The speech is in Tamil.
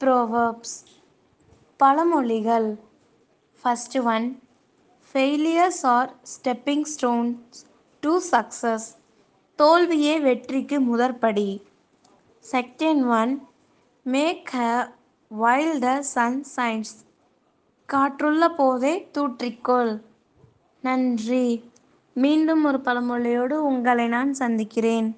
ப்ரோவர்ப்ஸ் பழமொழிகள். First one failures are stepping stones to success தோல்வியே வெற்றிக்கு முதற்படி. Second one make hay while the sun shines காற்றுள்ள போதே தூற்றிக்கொள். நன்றி. மீண்டும் ஒரு பழமொழியோடு உங்களை நான் சந்திக்கிறேன்.